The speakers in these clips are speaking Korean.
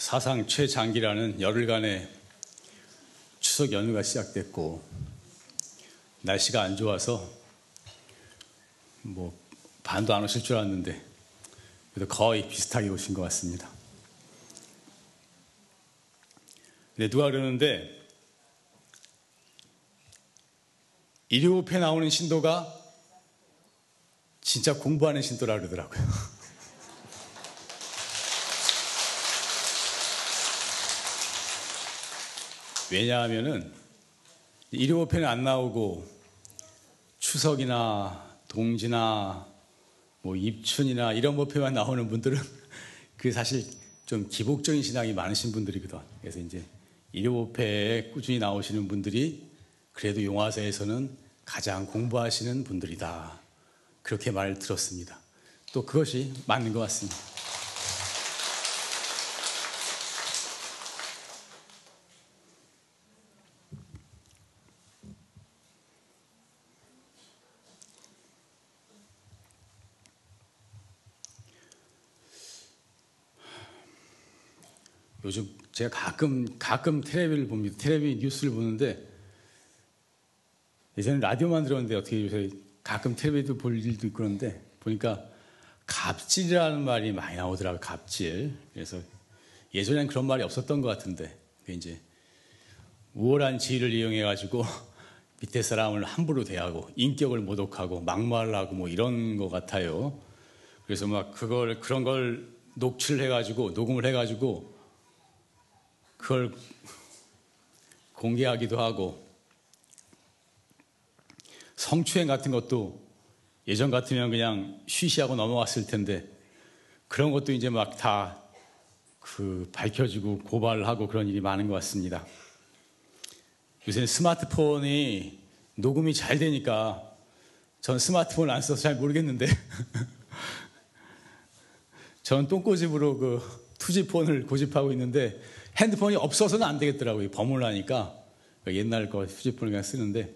사상 최장기라는 열흘간의 추석 연휴가 시작됐고 날씨가 안 좋아서 뭐 반도 안 오실 줄 알았는데 그래도 거의 비슷하게 오신 것 같습니다. 근데 누가 그러는데 일요일에 나오는 신도가 진짜 공부하는 신도라 그러더라고요. 왜냐하면은 일요일에는 안 나오고 추석이나 동지나 뭐 입춘이나 이런 목표만 나오는 분들은 그 사실 좀 기복적인 신앙이 많으신 분들이거든. 그래서 이제 일요일에 꾸준히 나오시는 분들이 그래도 용화사에서는 가장 공부하시는 분들이다. 그렇게 말을 들었습니다. 또 그것이 맞는 것 같습니다. 요즘 제가 가끔 가끔 텔레비를 봅니다. 텔레비 뉴스를 보는데 예전에 라디오만 들었는데 어떻게 요새 가끔 텔레비도 볼 일도 있고 그런데 보니까 갑질이라는 말이 많이 나오더라고요. 갑질. 그래서 예전엔 그런 말이 없었던 것 같은데 이제 우월한 지위를 이용해 가지고 밑에 사람을 함부로 대하고 인격을 모독하고 막말하고 뭐 이런 것 같아요. 그래서 막 그걸 그런 걸 녹취를 해가지고 녹음을 해가지고 그걸 공개하기도 하고 성추행 같은 것도 예전 같으면 그냥 쉬쉬하고 넘어갔을 텐데 그런 것도 이제 막 다 그 밝혀지고 고발을 하고 그런 일이 많은 것 같습니다. 요새 스마트폰이 녹음이 잘 되니까 전 스마트폰을 안 써서 잘 모르겠는데 전 똥꼬집으로 그 투지폰을 고집하고 있는데 핸드폰이 없어서는 안 되겠더라고요. 버물라니까 옛날 거 투지폰을 그냥 쓰는데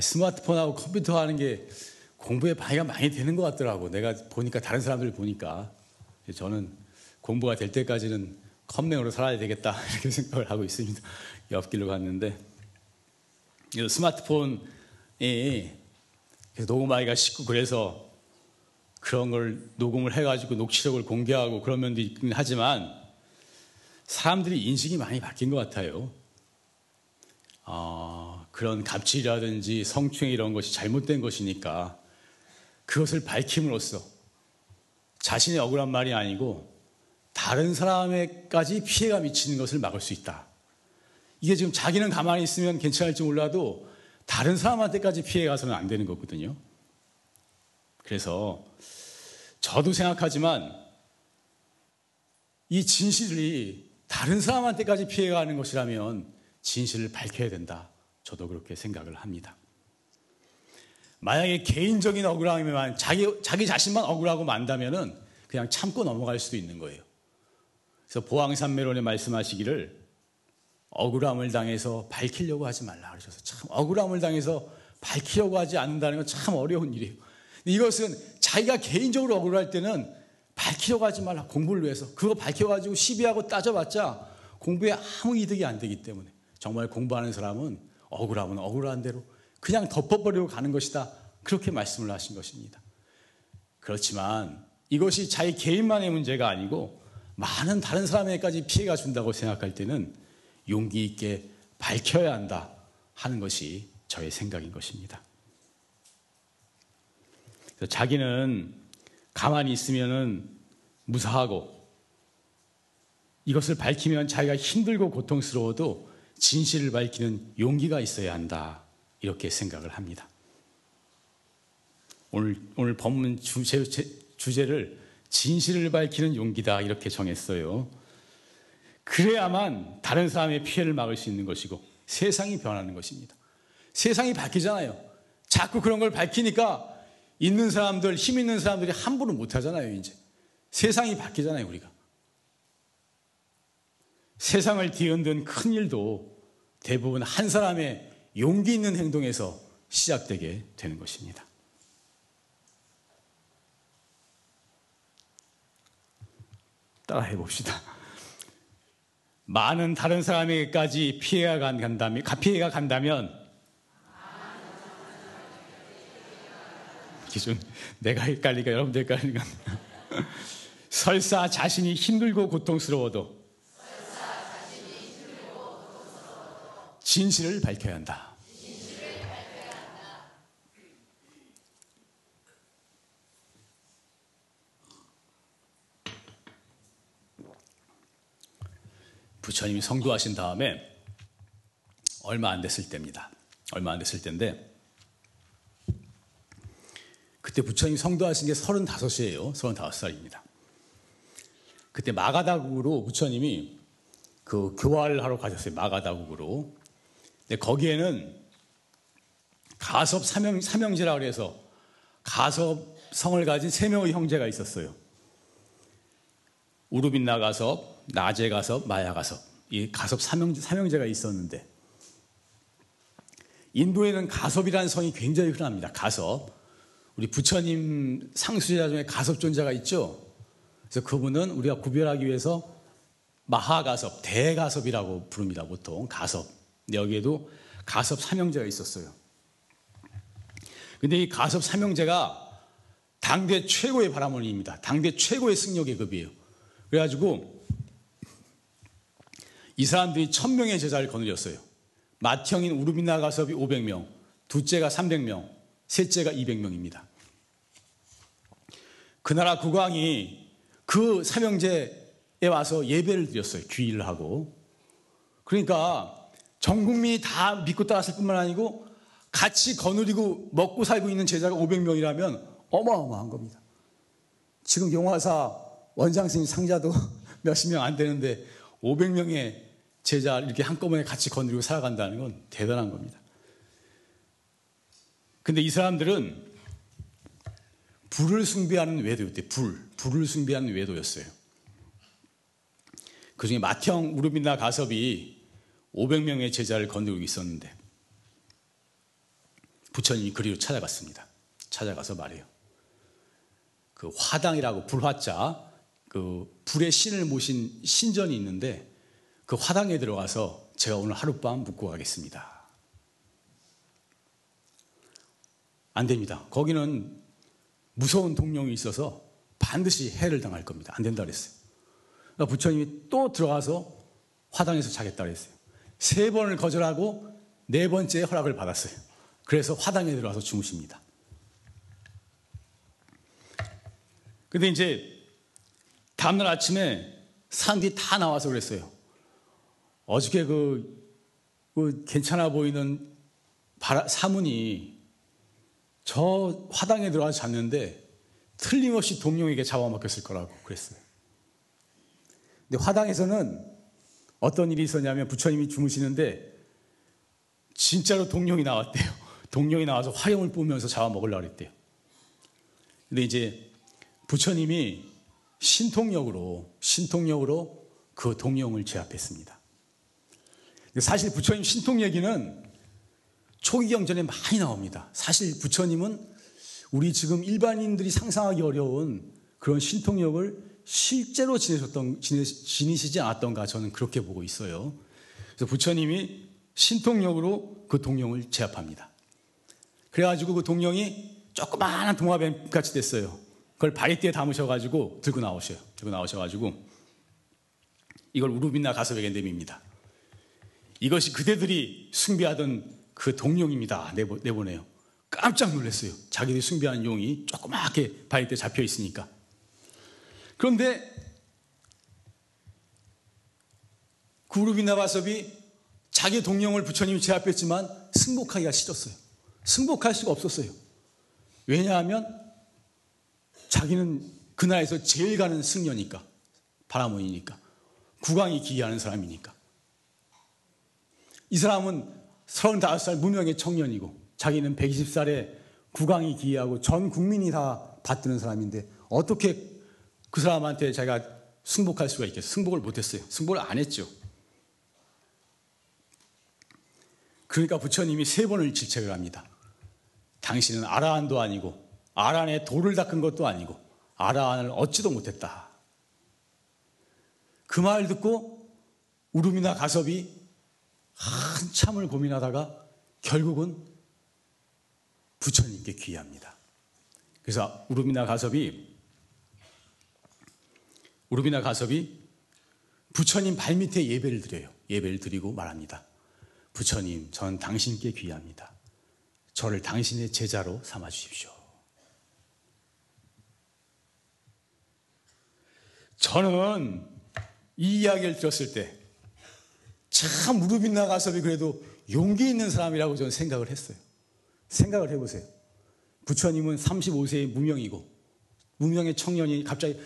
스마트폰하고 컴퓨터 하는 게 공부에 방해가 많이 되는 것 같더라고. 내가 보니까 다른 사람들 보니까 저는 공부가 될 때까지는 컴맹으로 살아야 되겠다 이렇게 생각을 하고 있습니다. 옆길로 갔는데 스마트폰이 녹음하기가 쉽고 그래서 그런 걸 녹음을 해가지고 녹취록을 공개하고 그런 면도 있긴 하지만 사람들이 인식이 많이 바뀐 것 같아요. 어, 그런 갑질이라든지 성추행 이런 것이 잘못된 것이니까 그것을 밝힘으로써 자신의 억울한 말이 아니고 다른 사람에까지 피해가 미치는 것을 막을 수 있다. 이게 지금 자기는 가만히 있으면 괜찮을지 몰라도 다른 사람한테까지 피해 가서는 안 되는 거거든요. 그래서 저도 생각하지만 이 진실이 다른 사람한테까지 피해가는 것이라면 진실을 밝혀야 된다. 저도 그렇게 생각을 합니다. 만약에 개인적인 억울함에만 자기, 자기 자신만 억울하고 만다면은 그냥 참고 넘어갈 수도 있는 거예요. 그래서 보왕산매론에 말씀하시기를 억울함을 당해서 밝히려고 하지 말라 그러셔서 참 억울함을 당해서 밝히려고 하지 않는다는 건 참 어려운 일이에요. 이것은 자기가 개인적으로 억울할 때는 밝히려고 하지 말라 공부를 위해서 그거 밝혀가지고 시비하고 따져봤자 공부에 아무 이득이 안 되기 때문에 정말 공부하는 사람은 억울하면 억울한 대로 그냥 덮어버리고 가는 것이다. 그렇게 말씀을 하신 것입니다. 그렇지만 이것이 자기 개인만의 문제가 아니고 많은 다른 사람에게까지 피해가 준다고 생각할 때는 용기 있게 밝혀야 한다 하는 것이 저의 생각인 것입니다. 자기는 가만히 있으면은 무사하고 이것을 밝히면 자기가 힘들고 고통스러워도 진실을 밝히는 용기가 있어야 한다. 이렇게 생각을 합니다. 오늘, 오늘 본문 주제, 주제를 진실을 밝히는 용기다. 이렇게 정했어요. 그래야만 다른 사람의 피해를 막을 수 있는 것이고 세상이 변하는 것입니다. 세상이 바뀌잖아요. 자꾸 그런 걸 밝히니까 있는 사람들, 힘 있는 사람들이 함부로 못 하잖아요, 이제. 세상이 바뀌잖아요, 우리가. 세상을 뒤흔든 큰 일도 대부분 한 사람의 용기 있는 행동에서 시작되게 되는 것입니다. 따라 해 봅시다. 많은 다른 사람에게까지 피해가 간다면, 피해가 간다면, 기준, 내가 헷갈리니까 여러분들 헷갈리니까. 설사 자신이 힘들고 고통스러워도 진실을 밝혀야 한다. 부처님이 성도하신 다음에 얼마 안 됐을 때입니다. 얼마 안 됐을 때인데 그때 부처님 성도하신 게 35이에요. 35살입니다. 그때 마가다국으로 부처님이 그 교화를 하러 가셨어요. 마가다국으로. 근데 거기에는 가섭 삼형, 삼형제라 그래서 가섭 성을 가진 세 명의 형제가 있었어요. 우르빈나 가섭, 나제 가섭, 마야 가섭. 이 가섭 삼형제, 삼형제가 있었는데 인도에는 가섭이라는 성이 굉장히 흔합니다. 가섭. 우리 부처님 상수자 중에 가섭 존자가 있죠. 그래서 그분은 우리가 구별하기 위해서 마하가섭, 대가섭이라고 부릅니다. 보통 가섭. 여기에도 가섭 삼형제가 있었어요. 근데 이 가섭 삼형제가 당대 최고의 바라머니입니다. 당대 최고의 승려계 급이에요. 그래가지고 이 사람들이 천명의 제자를 거느렸어요. 맏형인 우르비나 가섭이 500명, 둘째가 300명, 셋째가 200명입니다. 그 나라 국왕이 그 삼형제에 와서 예배를 드렸어요. 귀의를 하고. 그러니까 전 국민이 다 믿고 따랐을 뿐만 아니고 같이 거느리고 먹고 살고 있는 제자가 500명이라면 어마어마한 겁니다. 지금 용화사 원장스님 상자도 몇십 명 안 되는데 500명의 제자 이렇게 한꺼번에 같이 거느리고 살아간다는 건 대단한 겁니다. 근데 이 사람들은 불을 숭배하는 외도였대. 불. 불을 숭배하는 외도였어요. 그 중에 맏형 우르빈나 가섭이 500명의 제자를 거느리고 있었는데 부처님이 그리로 찾아갔습니다. 찾아가서 말해요. 그 화당이라고 불화자 그 불의 신을 모신 신전이 있는데 그 화당에 들어가서 제가 오늘 하룻밤 묵고 가겠습니다. 안 됩니다. 거기는 무서운 동룡이 있어서 반드시 해를 당할 겁니다. 안 된다 그랬어요. 그러니까 부처님이 또 들어가서 화당에서 자겠다 그랬어요. 세 번을 거절하고 네 번째 허락을 받았어요. 그래서 화당에 들어가서 주무십니다. 근데 이제 다음날 아침에 사람들이 다 나와서 그랬어요. 어저께 그, 그 괜찮아 보이는 바라, 사문이 저 화당에 들어가서 잤는데 틀림없이 동룡에게 잡아먹혔을 거라고 그랬어요. 근데 화당에서는 어떤 일이 있었냐면 부처님이 주무시는데 진짜로 동룡이 나왔대요. 동룡이 나와서 화염을 뿜으면서 잡아먹으려고 그랬대요. 근데 이제 부처님이 신통력으로 신통력으로 그 동령을 제압했습니다. 사실 부처님 신통 얘기는 초기 경전에 많이 나옵니다. 사실 부처님은 우리 지금 일반인들이 상상하기 어려운 그런 신통력을 실제로 지내셨던 지니시지 않았던가 저는 그렇게 보고 있어요. 그래서 부처님이 신통력으로 그 동령을 제압합니다. 그래가지고 그 동령이 조그마한 동화뱀 같이 됐어요. 그걸 바리띠에 담으셔가지고 들고 나오셔요. 들고 나오셔가지고 이걸 우르빈나 가섭에게 내밉니다. 이것이 그대들이 숭배하던 그 동룡입니다. 내보, 내보내요. 깜짝 놀랐어요. 자기들이 숭배하는 용이 조그맣게 바리띠에 잡혀 있으니까. 그런데 그 우르빈나 가섭이 자기 동령을 부처님이 제압했지만 승복하기가 싫었어요. 승복할 수가 없었어요. 왜냐하면 자기는 그 나라에서 제일 가는 승려니까. 바라문이니까. 국왕이 기이하는 사람이니까. 이 사람은 35살 무명의 청년이고 자기는 120살에 국왕이 기이하고 전 국민이 다 받드는 사람인데 어떻게 그 사람한테 자기가 승복할 수가 있겠어요? 승복을 못했어요. 승복을 안 했죠. 그러니까 부처님이 세 번을 질책을 합니다. 당신은 아라한도 아니고 아란에 돌을 닦은 것도 아니고 아란을 얻지도 못했다. 그 말 듣고 우름이나 가섭이 한참을 고민하다가 결국은 부처님께 귀합니다. 그래서 우름이나 가섭이 우름이나 가섭이 부처님 발밑에 예배를 드려요. 예배를 드리고 말합니다. 부처님, 전 당신께 귀합니다. 저를 당신의 제자로 삼아 주십시오. 저는 이 이야기를 들었을 때 참 무릎이 나가서비 그래도 용기 있는 사람이라고 저는 생각을 했어요. 생각을 해보세요. 부처님은 35세의 무명이고 무명의 청년이 갑자기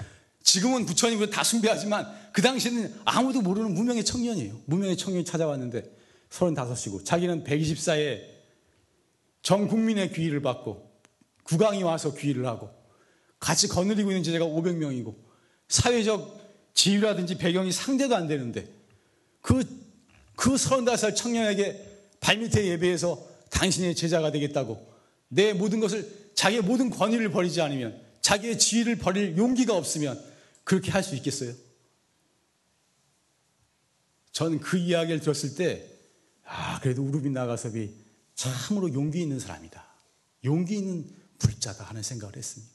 지금은 부처님을 다 숭배하지만 그 당시에는 아무도 모르는 무명의 청년이에요. 무명의 청년이 찾아왔는데 35이고 자기는 124에 전 국민의 귀의를 받고 국왕이 와서 귀의를 하고 같이 거느리고 있는 제자가 500명이고 사회적 지위라든지 배경이 상대도 안 되는데 그, 그 35살 청년에게 발밑에 예배해서 당신의 제자가 되겠다고 내 모든 것을 자기의 모든 권위를 버리지 않으면 자기의 지위를 버릴 용기가 없으면 그렇게 할 수 있겠어요? 저는 그 이야기를 들었을 때, 아, 그래도 우르빈 나가섭이 참으로 용기 있는 사람이다. 용기 있는 불자다 하는 생각을 했습니다.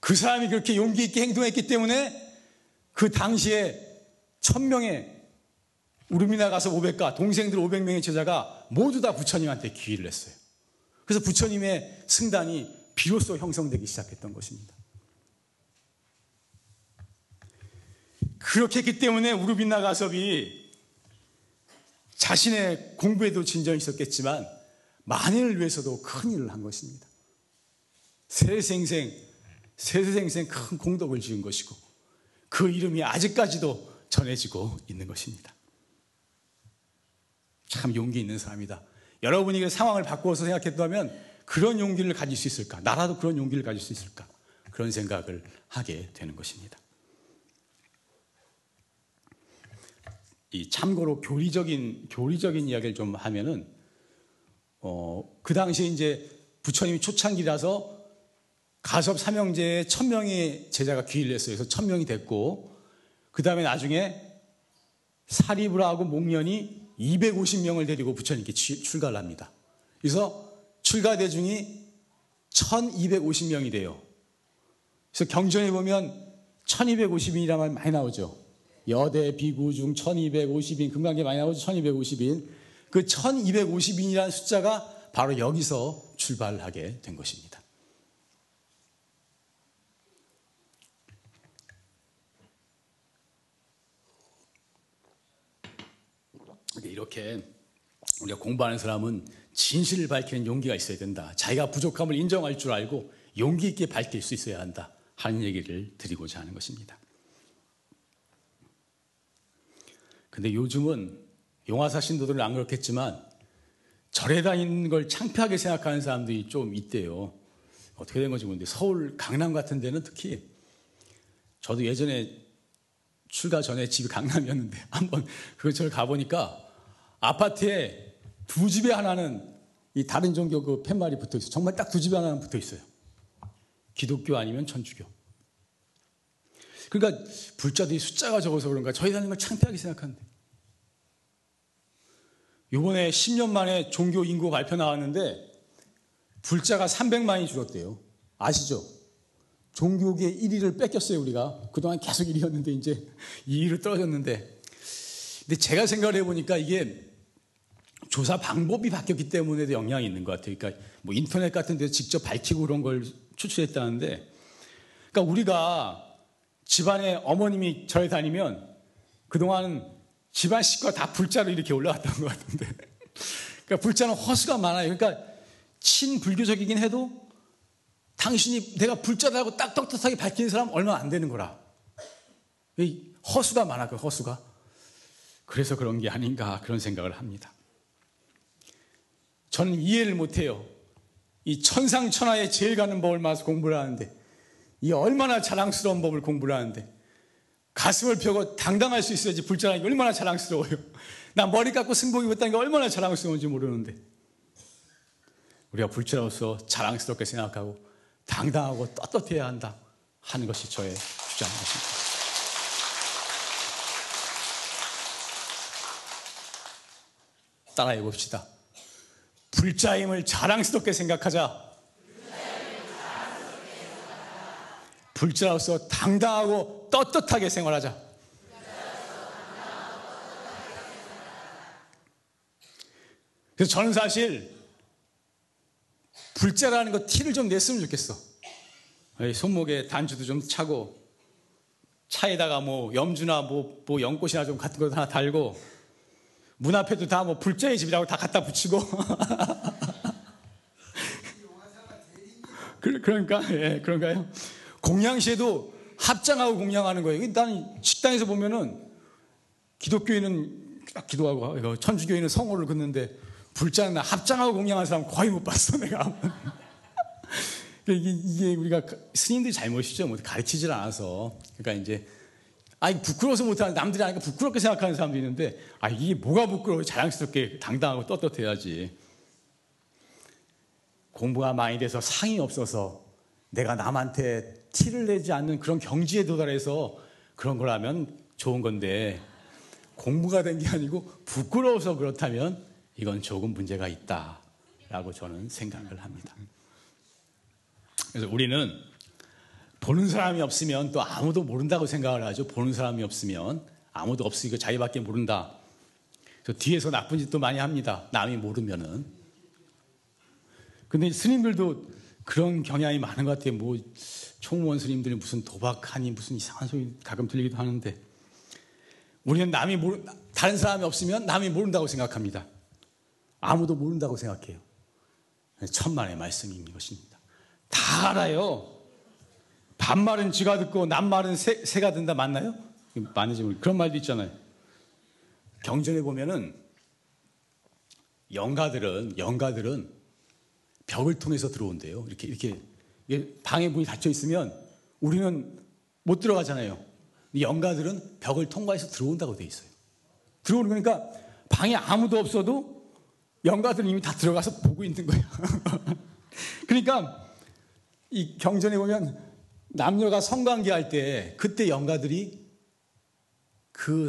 그 사람이 그렇게 용기 있게 행동했기 때문에 그 당시에 천명의 우르미나 가서 500가 동생들 500명의 제자가 모두 다 부처님한테 귀의를 했어요. 그래서 부처님의 승단이 비로소 형성되기 시작했던 것입니다. 그렇게 했기 때문에 우르빈나 가섭이 자신의 공부에도 진전이 있었겠지만 만인을 위해서도 큰 일을 한 것입니다. 세생생, 세생생 큰 공덕을 지은 것이고 그 이름이 아직까지도 전해지고 있는 것입니다. 참 용기 있는 사람이다. 여러분이 그 상황을 바꾸어서 생각했다면 그런 용기를 가질 수 있을까? 나라도 그런 용기를 가질 수 있을까? 그런 생각을 하게 되는 것입니다. 이 참고로 교리적인 교리적인 이야기를 좀 하면은 어, 그 당시에 이제 부처님이 초창기라서 가섭 삼형제에 천 명의 제자가 귀의를 했어요. 그래서 천 명이 됐고 그 다음에 나중에 사리부라하고 목련이 250명을 데리고 부처님께 출가를 합니다. 그래서 출가 대중이 1250명이 돼요. 그래서 경전에 보면 1250인이라는 말 많이 나오죠. 여대 비구 중 1250인 금강계 많이 나오죠 1250인 그 1250인이라는 숫자가 바로 여기서 출발하게 된 것입니다. 이렇게 우리가 공부하는 사람은 진실을 밝히는 용기가 있어야 된다. 자기가 부족함을 인정할 줄 알고 용기 있게 밝힐 수 있어야 한다. 하는 얘기를 드리고자 하는 것입니다. 근데 요즘은 용화사 신도들은 안 그렇겠지만 절에 다니는 걸 창피하게 생각하는 사람들이 좀 있대요. 어떻게 된 건지 모르는데 서울 강남 같은 데는 특히 저도 예전에 출가 전에 집이 강남이었는데 한번 그 절을 가보니까 아파트에 두 집에 하나는 이 다른 종교 그 팻말이 붙어 있어요. 정말 딱 두 집에 하나는 붙어 있어요. 기독교 아니면 천주교. 그러니까 불자들이 숫자가 적어서 그런가 저희 다니는 걸 창피하게 생각하는데. 요번에 10년 만에 종교 인구 발표 나왔는데 불자가 300만이 줄었대요. 아시죠? 종교계 1위를 뺏겼어요, 우리가. 그동안 계속 1위였는데 이제 2위로 떨어졌는데. 근데 제가 생각을 해보니까 이게 조사 방법이 바뀌었기 때문에도 영향이 있는 것 같아요. 그러니까 뭐 인터넷 같은 데서 직접 밝히고 그런 걸 추출했다는데. 그러니까 우리가 집안에 어머님이 절에 다니면 그동안 집안 식구가 다 불자로 이렇게 올라왔던 것 같은데. 그러니까 불자는 허수가 많아요. 그러니까 친불교적이긴 해도 당신이 내가 불자라고 딱 떳떳하게 밝히는 사람 얼마 안 되는 거라. 허수가 많아, 그 허수가. 그래서 그런 게 아닌가 그런 생각을 합니다. 저는 이해를 못해요. 이 천상천하에 제일 가는 법을 마서 공부를 하는데 이 얼마나 자랑스러운 법을 공부를 하는데 가슴을 펴고 당당할 수 있어야지 게 얼마나 자랑스러워요. 나 머리 깎고 승복이 못다는 게 얼마나 자랑스러운지 모르는데 우리가 불자로서 자랑스럽게 생각하고 당당하고 떳떳해야 한다 하는 것이 저의 주장입니다. 따라해 봅시다. 불자임을 자랑스럽게 생각하자. 불자로서 당당하고 떳떳하게 생활하자. 그래서 저는 사실 불자라는 거 티를 좀 냈으면 좋겠어. 손목에 단추도 좀 차고 차에다가 뭐 염주나 뭐, 뭐 연꽃이나 좀 같은 거 하나 달고 문 앞에도 다 뭐 불자의 집이라고 다 갖다 붙이고 그러니까 예, 그런가요? 공양시에도 합장하고 공양하는 거예요. 일단 식당에서 보면은 기독교인은 기도하고 천주교인은 성호를 긋는데 불자나 합장하고 공양하는 사람 거의 못 봤어 내가. 이게, 우리가 스님들이 잘못이죠. 뭐 가르치질 않아서. 그러니까 이제 아니 부끄러워서 못하는 남들이 아니까 부끄럽게 생각하는 사람도 있는데 아 이게 뭐가 부끄러워 자랑스럽게 당당하고 떳떳해야지. 공부가 많이 돼서 상이 없어서 내가 남한테 티를 내지 않는 그런 경지에 도달해서 그런 걸 하면 좋은 건데 공부가 된 게 아니고 부끄러워서 그렇다면 이건 조금 문제가 있다라고 저는 생각을 합니다. 그래서 우리는 보는 사람이 없으면 또 아무도 모른다고 생각을 하죠. 보는 사람이 없으면 아무도 없으니까 자기밖에 모른다. 뒤에서 나쁜 짓도 많이 합니다. 남이 모르면은. 근데 스님들도 그런 경향이 많은 것 같아요. 뭐 총무원 스님들이 무슨 도박하니 무슨 이상한 소리 가끔 들리기도 하는데 우리는 남이 모르 다른 사람이 없으면 남이 모른다고 생각합니다. 아무도 모른다고 생각해요. 천만의 말씀인 것입니다. 다 알아요. 반말은 쥐가 듣고 남말은 새, 새가 듣는다 맞나요? 맞는지 모르 그런 말도 있잖아요. 경전에 보면은 영가들은 영가들은 벽을 통해서 들어온대요. 이렇게 이렇게 방에 문이 닫혀 있으면 우리는 못 들어가잖아요. 영가들은 벽을 통과해서 들어온다고 돼 있어요. 들어오는 거니까 방에 아무도 없어도 영가들은 이미 다 들어가서 보고 있는 거예요. 그러니까 이 경전에 보면 남녀가 성관계 할 때 그때 영가들이 그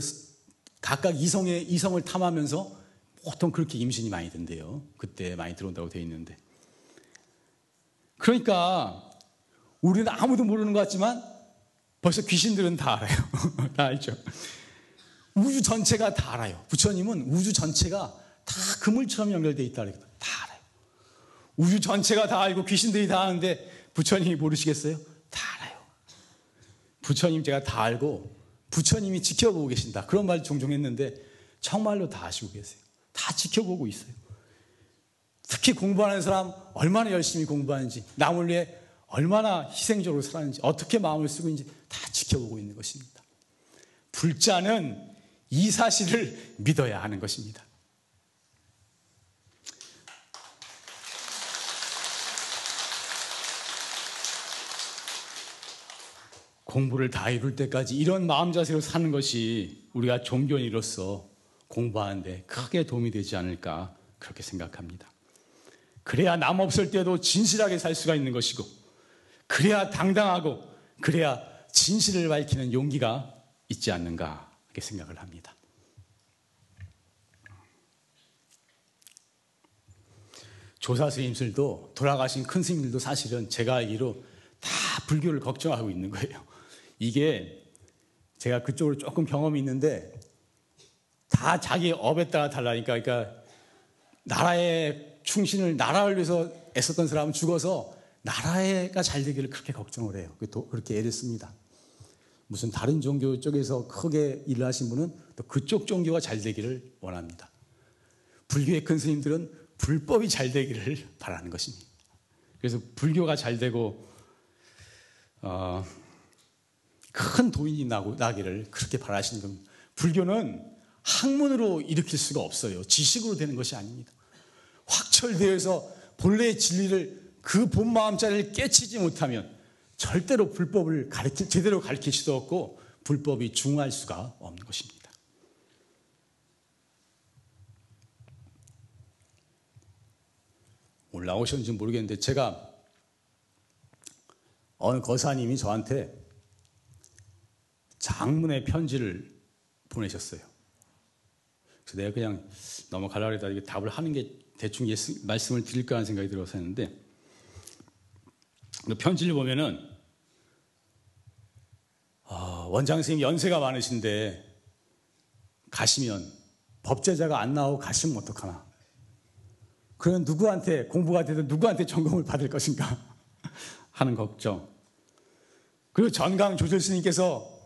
각각 이성의 이성을 탐하면서 보통 그렇게 임신이 많이 된대요. 그때 많이 들어온다고 돼 있는데. 그러니까 우리는 아무도 모르는 것 같지만 벌써 귀신들은 다 알아요. 다 알죠. 우주 전체가 다 알아요. 부처님은 우주 전체가 다 그물처럼 연결되어 있다. 다 알아요. 우주 전체가 다 알고 귀신들이 다 아는데 부처님이 모르시겠어요? 부처님 제가 다 알고 부처님이 지켜보고 계신다. 그런 말 종종 했는데 정말로 다 아시고 계세요. 다 지켜보고 있어요. 특히 공부하는 사람 얼마나 열심히 공부하는지, 남을 위해 얼마나 희생적으로 살았는지, 어떻게 마음을 쓰고 있는지 다 지켜보고 있는 것입니다. 불자는 이 사실을 믿어야 하는 것입니다. 공부를 다 이룰 때까지 이런 마음 자세로 사는 것이 우리가 종교인으로서 공부하는데 크게 도움이 되지 않을까 그렇게 생각합니다. 그래야 남 없을 때도 진실하게 살 수가 있는 것이고, 그래야 당당하고, 그래야 진실을 밝히는 용기가 있지 않는가 이렇게 생각을 합니다. 조사 스님들도 돌아가신 큰 스님들도 사실은 제가 알기로 다 불교를 걱정하고 있는 거예요. 이게 제가 그쪽으로 조금 경험이 있는데 다 자기 업에 따라 달라니까 그러니까 나라의 충신을 나라를 위해서 애썼던 사람은 죽어서 나라가 잘 되기를 그렇게 걱정을 해요. 그렇게 애를 씁니다. 무슨 다른 종교 쪽에서 크게 일을 하신 분은 또 그쪽 종교가 잘 되기를 원합니다. 불교의 큰 스님들은 불법이 잘 되기를 바라는 것입니다. 그래서 불교가 잘 되고 어, 큰 도인이 나기를 그렇게 바라시는 겁니다. 불교는 학문으로 일으킬 수가 없어요. 지식으로 되는 것이 아닙니다. 확철되어서 본래의 진리를 그 본 마음자리를 깨치지 못하면 절대로 불법을 가르치, 제대로 가르칠 수도 없고 불법이 중할 수가 없는 것입니다. 올라오셨는지 모르겠는데 제가 어느 거사님이 저한테 장문의 편지를 보내셨어요. 그래서 내가 그냥 넘어가려고 해다 이게 답을 하는 게 대충 예스, 말씀을 드릴까 하는 생각이 들어서 했는데 그 편지를 보면은 아, 원장 선생님 연세가 많으신데 가시면 법제자가 안 나오고 가시면 어떡하나. 그러면 누구한테 공부가 되든 누구한테 점검을 받을 것인가 하는 걱정. 그리고 전강 조실 스님께서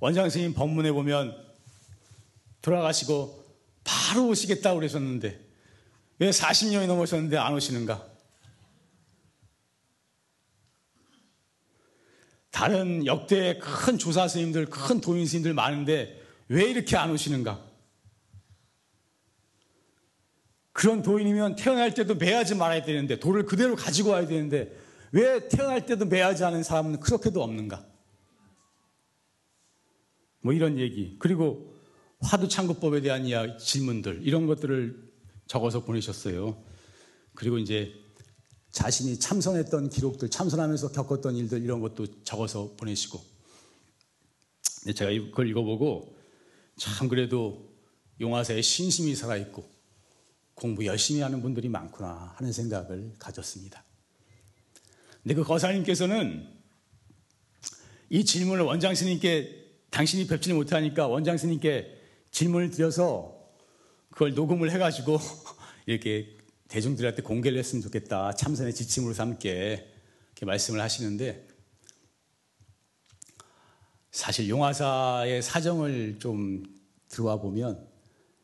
원장 선생님 법문에 보면 돌아가시고 바로 오시겠다고 그러셨는데 왜 40년이 넘으셨는데 안 오시는가? 다른 역대 큰 조사 스님들, 큰 도인 스님들 많은데 왜 이렇게 안 오시는가? 그런 도인이면 태어날 때도 매하지 말아야 되는데 돌을 그대로 가지고 와야 되는데 왜 태어날 때도 매하지 않은 사람은 그렇게도 없는가? 뭐 이런 얘기. 그리고 화두 창구법에 대한 이야기, 질문들 이런 것들을 적어서 보내셨어요. 그리고 이제 자신이 참선했던 기록들, 참선하면서 겪었던 일들 이런 것도 적어서 보내시고. 제가 그걸 읽어보고 참 그래도 용화사에 신심이 살아있고 공부 열심히 하는 분들이 많구나 하는 생각을 가졌습니다. 근데 그 거사님께서는 이 질문을 원장 스님께 당신이 뵙지는 못하니까 원장 스님께 질문을 드려서 그걸 녹음을 해가지고 이렇게 대중들한테 공개를 했으면 좋겠다. 참선의 지침으로 삼게 이렇게 말씀을 하시는데 사실 용화사의 사정을 좀 들어와 보면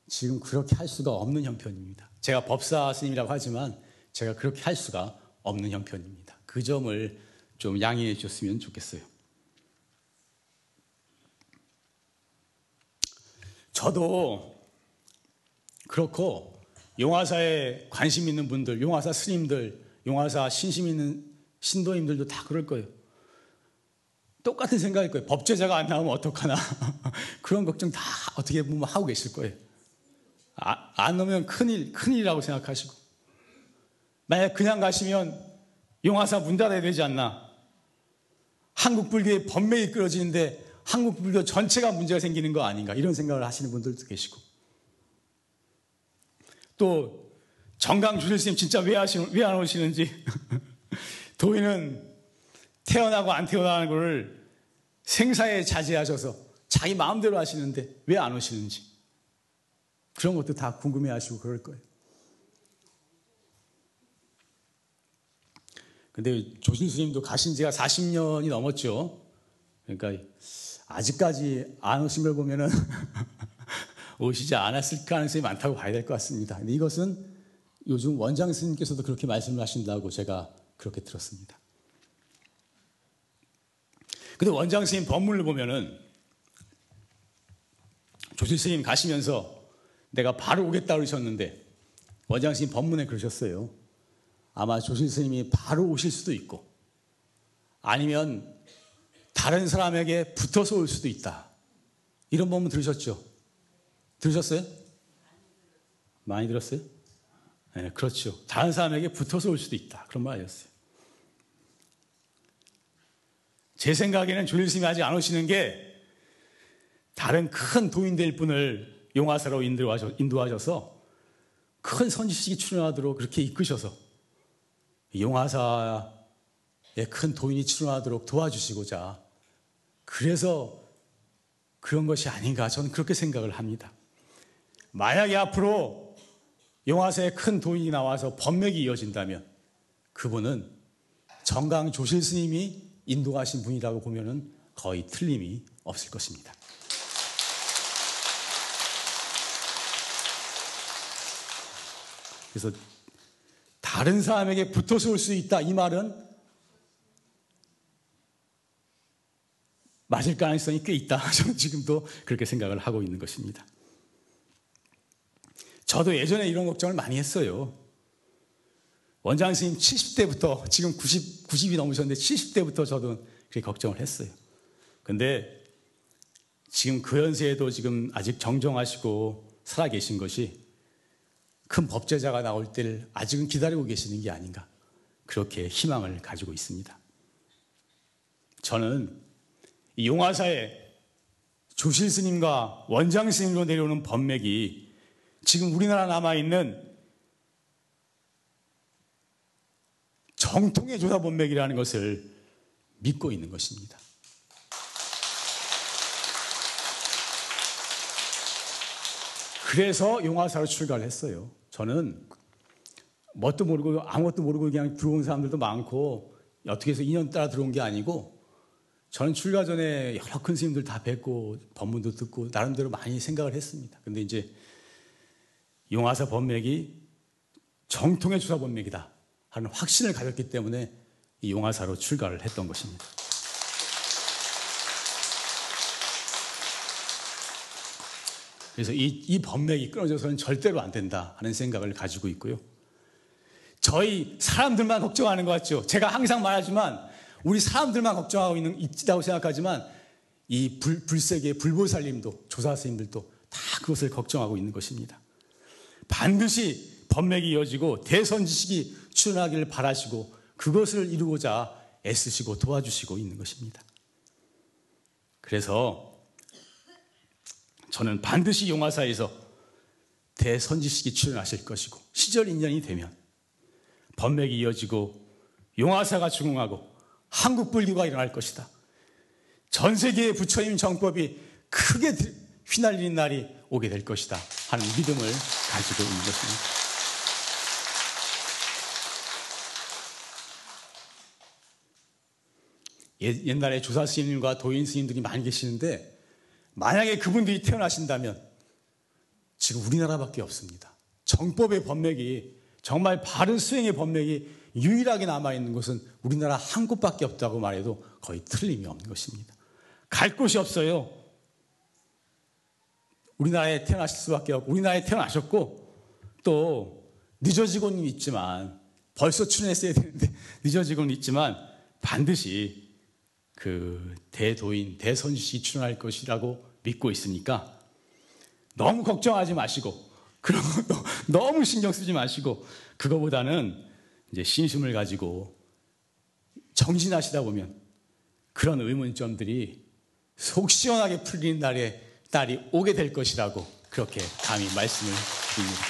지금 그렇게 할 수가 없는 형편입니다. 제가 법사 스님이라고 하지만 제가 그렇게 할 수가 없는 형편입니다. 그 점을 좀 양해해 주셨으면 좋겠어요. 저도 그렇고 용화사에 관심 있는 분들, 용화사 스님들, 용화사 신심 있는 신도님들도 다 그럴 거예요. 똑같은 생각일 거예요. 법제자가 안 나오면 어떡하나. 그런 걱정 다 어떻게 보면 하고 계실 거예요. 아, 안 오면 큰일, 큰일이라고 생각하시고. 만약 그냥 가시면 용화사 문 닫아야 되지 않나. 한국 불교의 번명이 끌어지는데 한국 불교 전체가 문제가 생기는 거 아닌가. 이런 생각을 하시는 분들도 계시고. 또 정강 주실스님 진짜 왜, 하시는, 왜 안 오시는지. 도인은 태어나고 안 태어나는 것을 생사에 자제하셔서 자기 마음대로 하시는데 왜 안 오시는지. 그런 것도 다 궁금해 하시고 그럴 거예요. 근데 조신 스님도 가신 지가 40년이 넘었죠. 그러니까 아직까지 안 오신 걸 보면은 오시지 않았을 가능성이 많다고 봐야 될 것 같습니다. 근데 이것은 요즘 원장 스님께서도 그렇게 말씀을 하신다고 제가 그렇게 들었습니다. 근데 원장 스님 법문을 보면은 조실 스님 가시면서 내가 바로 오겠다 그러셨는데 원장 스님 법문에 그러셨어요. 아마 조실 스님이 바로 오실 수도 있고 아니면 다른 사람에게 붙어서 올 수도 있다. 이런 법문 들으셨죠? 들으셨어요? 많이 들었어요? 네, 그렇죠. 다른 사람에게 붙어서 올 수도 있다. 그런 말이었어요. 제 생각에는 조일 스님이 아직 안 오시는 게 다른 큰 도인될 분을 용화사로 인도하셔서 큰 선지식이 출연하도록 그렇게 이끄셔서 용화사에 큰 도인이 출연하도록 도와주시고자 그래서 그런 것이 아닌가 저는 그렇게 생각을 합니다. 만약에 앞으로 용화사에 큰 도인이 나와서 법맥이 이어진다면 그분은 정강 조실 스님이 인도하신 분이라고 보면 거의 틀림이 없을 것입니다. 그래서 다른 사람에게 붙어서 올 수 있다. 이 말은 맞을 가능성이 꽤 있다. 저는 지금도 그렇게 생각을 하고 있는 것입니다. 저도 예전에 이런 걱정을 많이 했어요. 원장 스님 70대부터 지금 90, 90이 넘으셨는데 70대부터 저도 그렇게 걱정을 했어요. 근데 지금 그 연세에도 지금 아직 정정하시고 살아계신 것이 큰 법제자가 나올 때를 아직은 기다리고 계시는 게 아닌가. 그렇게 희망을 가지고 있습니다. 저는 용화사에 조실 스님과 원장 스님으로 내려오는 법맥이 지금 우리나라 남아있는 정통의 조사 본맥이라는 것을 믿고 있는 것입니다. 그래서 용화사로 출가를 했어요. 저는 뭣도 모르고 아무것도 모르고 그냥 들어온 사람들도 많고 어떻게 해서 인연 따라 들어온 게 아니고 저는 출가 전에 여러 큰 스님들 다 뵙고 법문도 듣고 나름대로 많이 생각을 했습니다. 근데 이제 용화사 법맥이 정통의 주사 법맥이다 하는 확신을 가졌기 때문에 이 용화사로 출가를 했던 것입니다. 그래서 이, 이 법맥이 끊어져서는 절대로 안 된다 하는 생각을 가지고 있고요. 저희 사람들만 걱정하는 것 같죠. 제가 항상 말하지만 우리 사람들만 걱정하고 있는 있다고 생각하지만 이 불, 불세계 불보살님도 조사 스님들도 다 그것을 걱정하고 있는 것입니다. 반드시 법맥이 이어지고 대선지식이 출현하기를 바라시고 그것을 이루고자 애쓰시고 도와주시고 있는 것입니다. 그래서 저는 반드시 용화사에서 대선지식이 출현하실 것이고 시절 인연이 되면 법맥이 이어지고 용화사가 중흥하고 한국 불교가 일어날 것이다. 전 세계의 부처님 정법이 크게 휘날리는 날이 오게 될 것이다 하는 믿음을 가지고 있는 것입니다. 옛날에 조사 스님과 도인 스님들이 많이 계시는데 만약에 그분들이 태어나신다면 지금 우리나라밖에 없습니다. 정법의 법맥이 정말 바른 수행의 법맥이 유일하게 남아있는 곳은 우리나라 한 곳밖에 없다고 말해도 거의 틀림이 없는 것입니다. 갈 곳이 없어요. 우리나라에 태어나실 수밖에 없고, 우리나라에 태어나셨고, 또 늦어지고는 있지만, 벌써 출연했어야 되는데, 늦어지고는 있지만, 반드시 그 대도인, 대선시 출연할 것이라고 믿고 있으니까 너무 걱정하지 마시고 그런 것도 너무 신경 쓰지 마시고 그거보다는 이제 신심을 가지고 정진하시다 보면 그런 의문점들이 속 시원하게 풀리는 날에 딸이 오게 될 것이라고 그렇게 감히 말씀을 드립니다.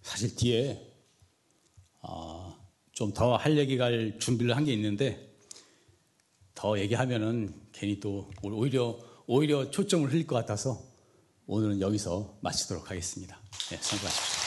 사실 뒤에 어, 좀 더 할 얘기가 준비를 한 게 있는데 더 얘기하면은 괜히 또 오히려 오히려 초점을 흘릴 것 같아서 오늘은 여기서 마치도록 하겠습니다. 네, 수고하십시오.